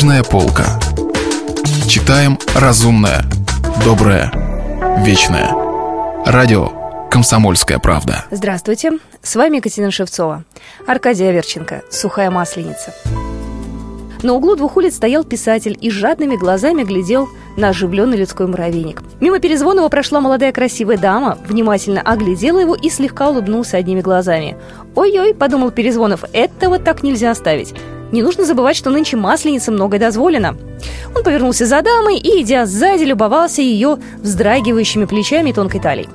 Книжная полка. Читаем разумное, доброе, вечное. Радио «Комсомольская правда». Здравствуйте, с вами Екатерина Шевцова. Аркадий Аверченко, «Сухая масленица». На углу двух улиц стоял писатель и жадными глазами глядел на оживленный людской муравейник. Мимо Перезвонова прошла молодая красивая дама, внимательно оглядела его и слегка улыбнулся одними глазами. «Ой-ой», — подумал Перезвонов, — «этого так нельзя оставить». Не нужно забывать, что нынче масленице многое дозволено. Он повернулся за дамой и, идя сзади, любовался ее вздрагивающими плечами и тонкой талией.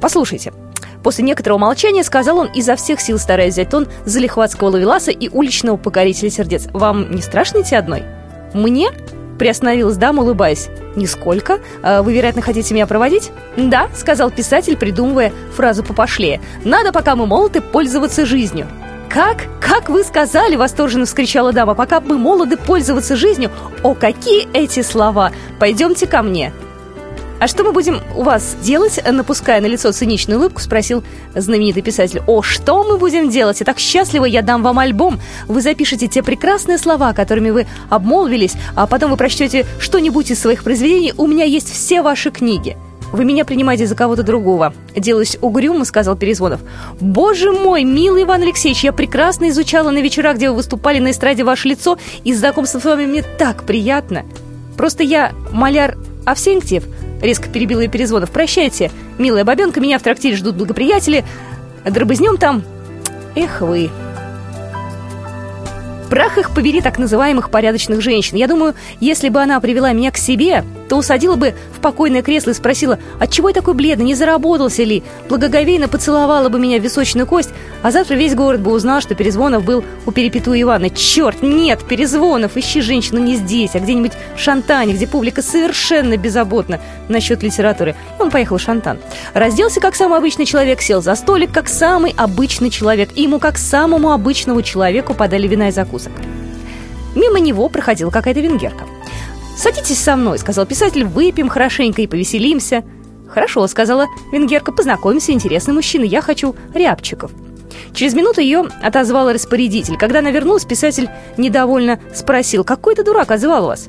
«Послушайте», После некоторого молчания сказал он, изо всех сил стараясь взять тон залихватского ловеласа и уличного покорителя сердец. «Вам не страшно идти одной?» «Мне?» — приостановилась дама, улыбаясь. «Нисколько. А вы, вероятно, хотите меня проводить?» «Да», — сказал писатель, придумывая фразу попошлее. «Надо, пока мы молоды, пользоваться жизнью». «Как? Как вы сказали?» — восторженно вскричала дама. «Пока мы молоды пользоваться жизнью? О, какие эти слова! Пойдемте ко мне!» «А что мы будем у вас делать?» Напуская на лицо циничную улыбку, спросил знаменитый писатель. «О, что мы будем делать? Я так счастлива, я дам вам альбом. Вы запишете те прекрасные слова, которыми вы обмолвились, а потом вы прочтете что-нибудь из своих произведений. У меня есть все ваши книги». «Вы меня принимаете за кого-то другого». Делаюсь угрюмо, сказал Перезвонов. «Боже мой, милый Иван Алексеевич, я прекрасно изучала на вечерах, где вы выступали на эстраде ваше лицо, и знакомство с вами мне так приятно. Просто я маляр Авсентьев, резко перебил ее Перезвонов. «Прощайте, милая бабенка, меня в трактире ждут благоприятели. Дробызнем там. Эх вы!» Прах их побери так называемых порядочных женщин. Я думаю, если бы она привела меня к себе, то усадила бы в покойное кресло и спросила, отчего я такой бледный, не заработался ли, благоговейно поцеловала бы меня в височную кость, а завтра весь город бы узнал, что Перезвонов был у Перепету Ивана. Черт, нет, Перезвонов, ищи женщину не здесь, а где-нибудь в Шантане, где публика совершенно беззаботна насчет литературы. Он поехал в Шантан. Разделся, как самый обычный человек, сел за столик, как самый обычный человек, и ему, как самому обычному человеку, подали вина и закусок. Мимо него проходила какая-то венгерка. «Садитесь со мной», — сказал писатель, — «выпьем хорошенько и повеселимся». «Хорошо», — сказала венгерка, — «познакомимся, интересный мужчина, я хочу рябчиков». Через минуту ее отозвал распорядитель. Когда она вернулась, писатель недовольно спросил, «Какой то дурак отзывал вас?»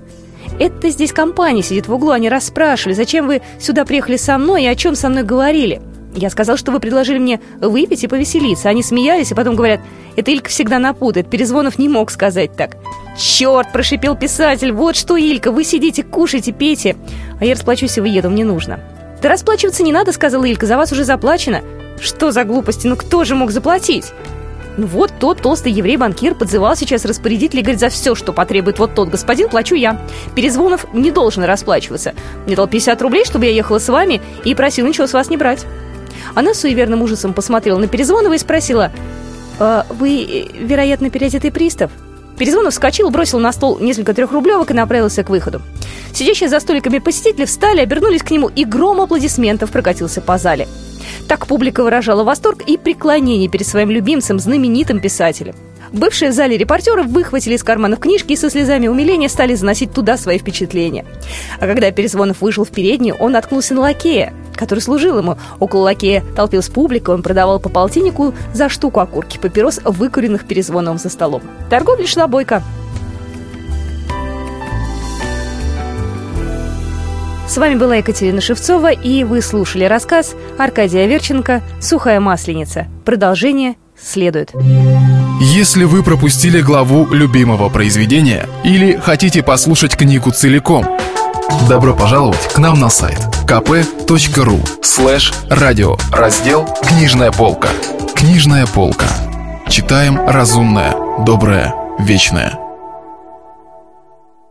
«Это здесь компания сидит в углу, они расспрашивали, зачем вы сюда приехали со мной и о чем со мной говорили?» Я сказал, что вы предложили мне выпить и повеселиться. Они смеялись, и потом говорят, это Илька всегда напутает. Перезвонов не мог сказать так. «Черт!» – прошипел писатель. «Вот что, Илька, вы сидите, кушайте, пейте, а я расплачусь и выеду, мне нужно». «Да расплачиваться не надо», – сказала Илька, – «за вас уже заплачено». «Что за глупости? Ну кто же мог заплатить?» Ну вот тот толстый еврей-банкир подзывал сейчас распорядителя и говорит, за все, что потребует вот тот господин, плачу я. Перезвонов не должен расплачиваться. Мне дал 50 рублей, чтобы я ехала с вами, и просил ничего с вас не брать. Она с суеверным ужасом посмотрела на Перезвонова и спросила, «А «Вы, вероятно, переодетый пристав?» Перезвонов вскочил, бросил на стол несколько трехрублевок и направился к выходу. Сидящие за столиками посетители встали, обернулись к нему, и гром аплодисментов прокатился по зале. Так публика выражала восторг и преклонение перед своим любимцем, знаменитым писателем. Бывшие в зале репортеры выхватили из карманов книжки и со слезами умиления стали заносить туда свои впечатления. А когда Перезвонов вышел в переднюю, он наткнулся на лакея, который служил ему. Около лакея толпилась публика, он продавал по полтиннику за штуку окурки папирос, выкуренных Перезвоновым за столом. Торговля шла бойко. С вами была Екатерина Шевцова, и вы слушали рассказ Аркадия Верченко «Сухая масленица». Продолжение следует. Если вы пропустили главу любимого произведения или хотите послушать книгу целиком, добро пожаловать к нам на сайт kp.ru слэш радио раздел «Книжная полка». Книжная полка. Читаем разумное, доброе, вечное.